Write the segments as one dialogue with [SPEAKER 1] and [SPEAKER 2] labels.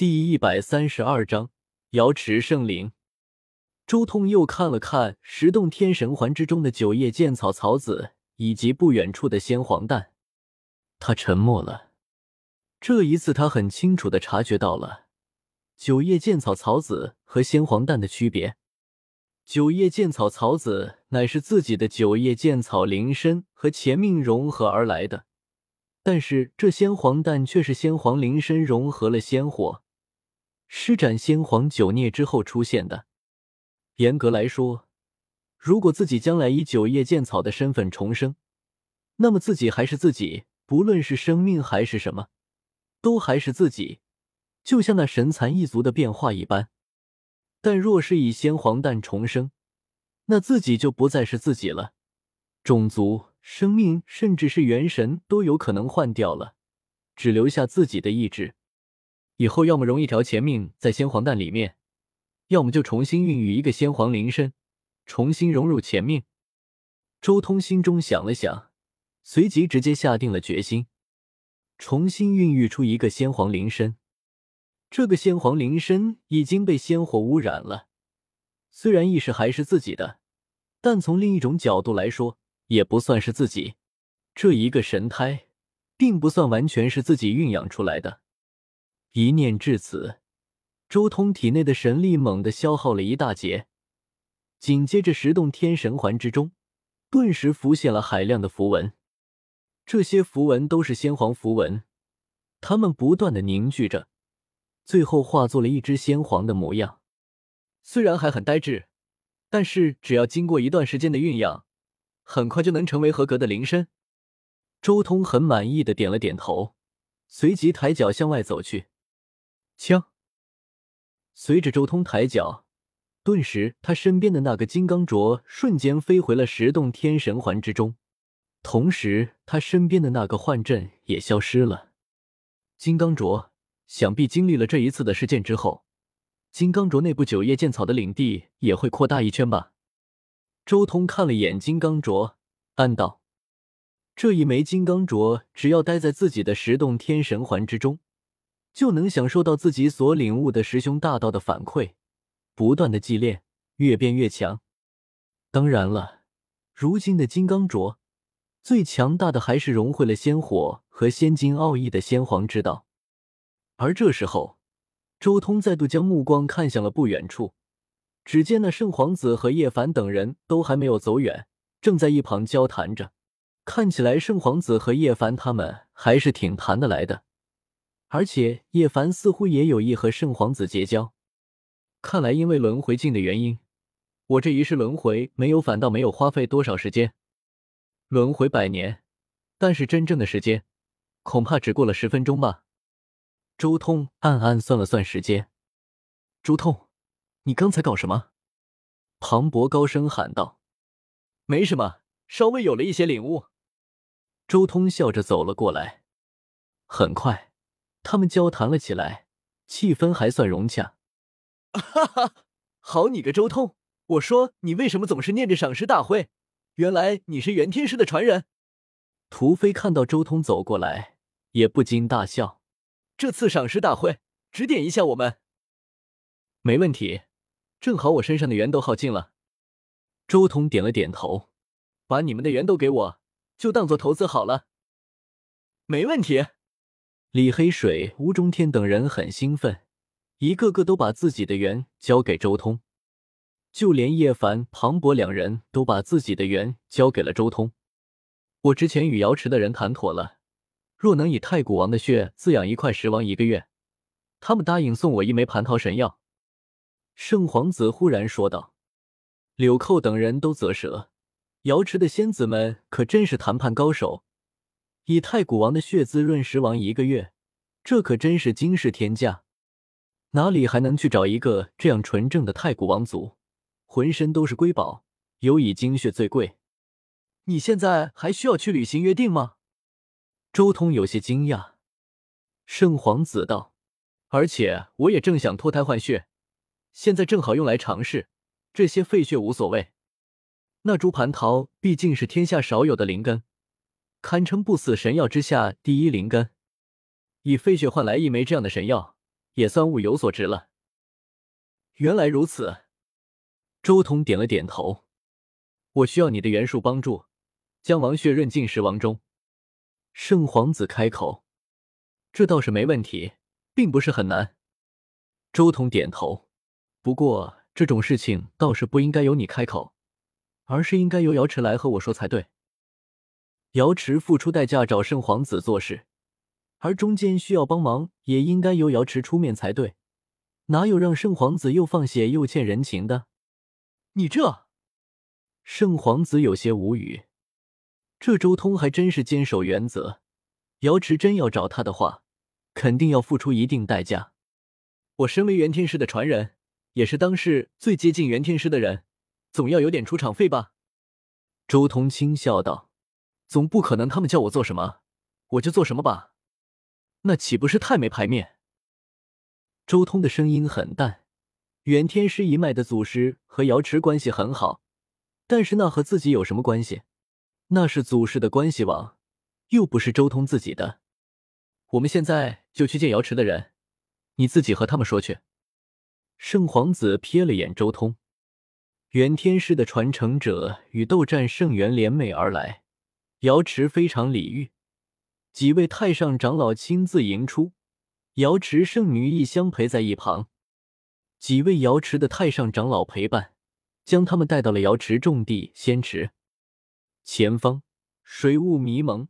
[SPEAKER 1] 第一百三十二章瑶池圣灵。周通又看了看十洞天神环之中的九叶剑草草籽，以及不远处的仙黄蛋，他沉默了。这一次，他很清楚的察觉到了九叶剑草草籽和仙黄蛋的区别。九叶剑草草籽乃是自己的九叶剑草灵身和前命融合而来的，但是这仙黄蛋却是仙黄灵身融合了仙火，施展先皇九孽之后出现的。严格来说，如果自己将来以九叶剑草的身份重生，那么自己还是自己，不论是生命还是什么，都还是自己，就像那神蚕一族的变化一般。但若是以先皇蛋重生，那自己就不再是自己了，种族、生命，甚至是元神都有可能换掉了，只留下自己的意志。以后要么融一条前命在仙黄蛋里面。要么就重新孕育一个先皇灵身，重新融入前命。周通心中想了想，随即直接下定了决心，重新孕育出一个先皇灵身。这个先皇灵身已经被仙火污染了，虽然意识还是自己的，但从另一种角度来说，也不算是自己。这一个神胎，并不算完全是自己孕养出来的。一念至此。周通体内的神力猛地消耗了一大截，紧接着十洞天神环之中，顿时浮现了海量的符文。这些符文都是仙皇符文，它们不断的凝聚着，最后化作了一只仙皇的模样。虽然还很呆滞，但是只要经过一段时间的酝养，很快就能成为合格的灵身。周通很满意的点了点头，随即抬脚向外走去，枪。随着周通抬脚，顿时他身边的那个金刚镯瞬间飞回了十洞天神环之中，同时他身边的那个幻阵也消失了。金刚镯想必经历了这一次的事件之后，金刚镯内部九叶剑草的领地也会扩大一圈吧？周通看了眼金刚镯，暗道：这一枚金刚镯只要待在自己的十洞天神环之中。就能享受到自己所领悟的师兄大道的反馈，不断的祭炼，越变越强。当然了，如今的金刚镯最强大的还是融汇了仙火和仙金奥义的仙皇之道。而这时候，周通再度将目光看向了不远处，只见那圣皇子和叶凡等人都还没有走远，正在一旁交谈着。看起来圣皇子和叶凡他们还是挺谈得来的。而且叶凡似乎也有意和圣皇子结交，看来因为轮回镜的原因，我这一世轮回没有，反倒没有花费多少时间。轮回百年，但是真正的时间，恐怕只过了十分钟吧。周通暗暗算了算时间，周通，你刚才搞什么？庞博高声喊道：“没什么，稍微有了一些领悟。”周通笑着走了过来，很快。他们交谈了起来，气氛还算融洽。哈哈，好你个周通！我说你为什么总是念着赏识大会？原来你是元天师的传人。屠飞看到周通走过来，也不禁大笑。这次赏识大会，指点一下我们。没问题，正好我身上的元都耗尽了。周通点了点头，把你们的元都给我，就当做投资好了。没问题。李黑水、吴中天等人很兴奋，一个个都把自己的缘交给周通，就连叶凡、庞博两人都把自己的缘交给了周通。我之前与瑶池的人谈妥了，若能以太古王的血滋养一块石王一个月，他们答应送我一枚蟠桃神药。圣皇子忽然说道。柳寇等人都啧舌，瑶池的仙子们可真是谈判高手。以太古王的血滋润石王一个月，这可真是惊世天价，哪里还能去找一个这样纯正的太古王族？浑身都是瑰宝，尤以精血最贵。你现在还需要去履行约定吗？周通有些惊讶。圣皇子道：“而且我也正想脱胎换血，现在正好用来尝试，这些废血无所谓。那株蟠桃毕竟是天下少有的灵根。”堪称不死神药之下第一灵根，以废血换来一枚这样的神药，也算物有所值了。原来如此，周通点了点头。我需要你的元术帮助，将王血润进石王中。圣皇子开口：“这倒是没问题，并不是很难。”周通点头。不过这种事情倒是不应该由你开口，而是应该由瑶池来和我说才对。瑶池付出代价找圣皇子做事，而中间需要帮忙，也应该由瑶池出面才对。哪有让圣皇子又放血又欠人情的？你这……圣皇子有些无语。这周通还真是坚守原则。瑶池真要找他的话，肯定要付出一定代价。我身为元天师的传人，也是当世最接近元天师的人，总要有点出场费吧？周通轻笑道：“总不可能他们叫我做什么，我就做什么吧？那岂不是太没排面？”周通的声音很淡。元天师一脉的祖师和瑶池关系很好，但是那和自己有什么关系？那是祖师的关系网，又不是周通自己的。我们现在就去见瑶池的人，你自己和他们说去。圣皇子瞥了眼周通，元天师的传承者与斗战圣元联袂而来，瑶池非常礼遇，几位太上长老亲自迎出，瑶池圣女亦相陪在一旁，几位瑶池的太上长老陪伴，将他们带到了瑶池重地仙池。前方水雾迷蒙，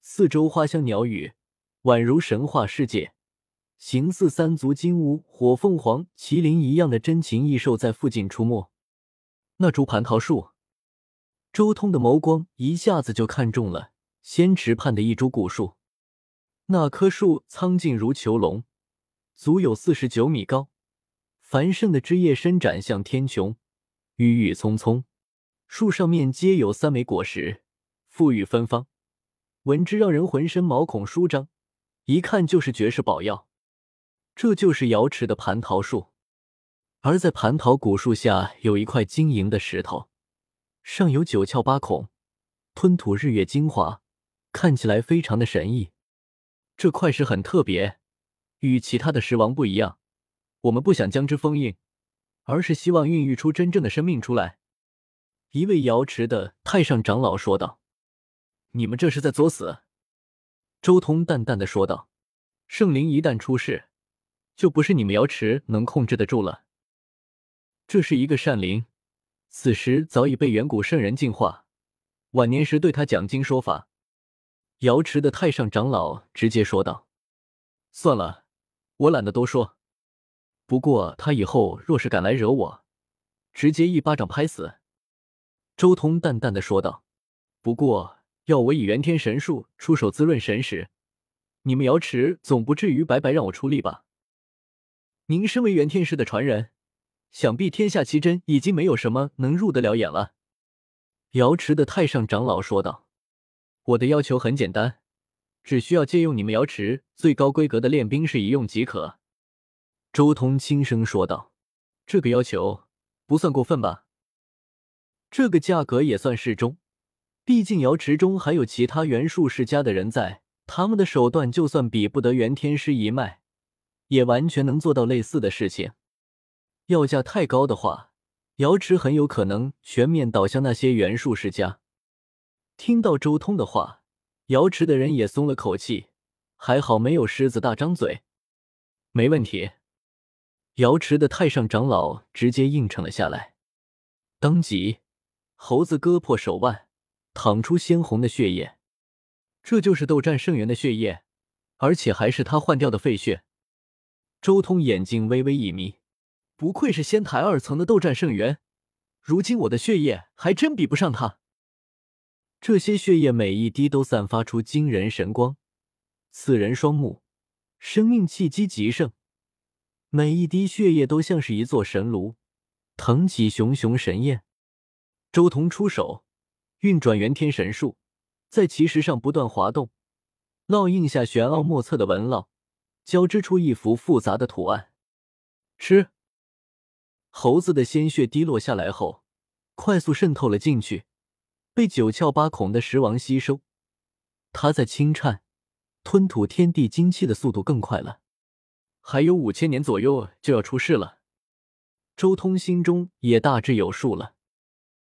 [SPEAKER 1] 四周花香鸟语，宛如神话世界。形似三足金乌、火凤凰、麒麟一样的珍禽异兽在附近出没。那株蟠桃树，周通的眸光一下子就看中了仙池畔的一株古树。那棵树苍劲如囚龙，足有四十九米高，繁盛的枝叶伸展向天穹，郁郁葱葱。树上面皆有三枚果实，馥郁芬芳，闻之让人浑身毛孔舒张，一看就是绝世宝药。这就是瑶池的蟠桃树，而在蟠桃古树下有一块晶莹的石头，上有九窍八孔，吞吐日月精华，看起来非常的神异。这块石很特别，与其他的石王不一样。我们不想将之封印，而是希望孕育出真正的生命出来。一位瑶池的太上长老说道：“你们这是在作死。”周通淡淡的说道：“圣灵一旦出世，就不是你们瑶池能控制得住了。这是一个善灵，此时早已被远古圣人净化，晚年时对他讲经说法。”瑶池的太上长老直接说道：“算了，我懒得多说。不过他以后若是敢来惹我，直接一巴掌拍死。”周通淡淡的说道：“不过，要我以元天神术出手滋润神石，你们瑶池总不至于白白让我出力吧？您身为元天师的传人，想必天下奇珍已经没有什么能入得了眼了。”瑶池的太上长老说道：“我的要求很简单，只需要借用你们瑶池最高规格的炼兵士一用即可。”周通轻声说道：“这个要求不算过分吧？”这个价格也算适中，毕竟瑶池中还有其他元术世家的人在，他们的手段就算比不得元天师一脉，也完全能做到类似的事情。要价太高的话，瑶池很有可能全面倒向那些元术世家。听到周通的话，瑶池的人也松了口气，还好没有狮子大张嘴。没问题，瑶池的太上长老直接应承了下来，当即。猴子割破手腕，淌出鲜红的血液，这就是斗战圣元的血液，而且还是他换掉的废血。周通眼睛微微一眯，不愧是仙台二层的斗战圣元，如今我的血液还真比不上他。这些血液每一滴都散发出惊人神光，刺人双目，生命气机极盛，每一滴血液都像是一座神炉，腾起熊熊神焰。周彤出手，运转元天神术，在奇石上不断滑动，烙印下玄奥莫测的纹烙，交织出一幅复杂的图案。吃，猴子的鲜血滴落下来后，快速渗透了进去，被九窍八孔的石王吸收。他在轻颤，吞吐天地精气的速度更快了。还有五千年左右就要出世了。周通心中也大致有数了。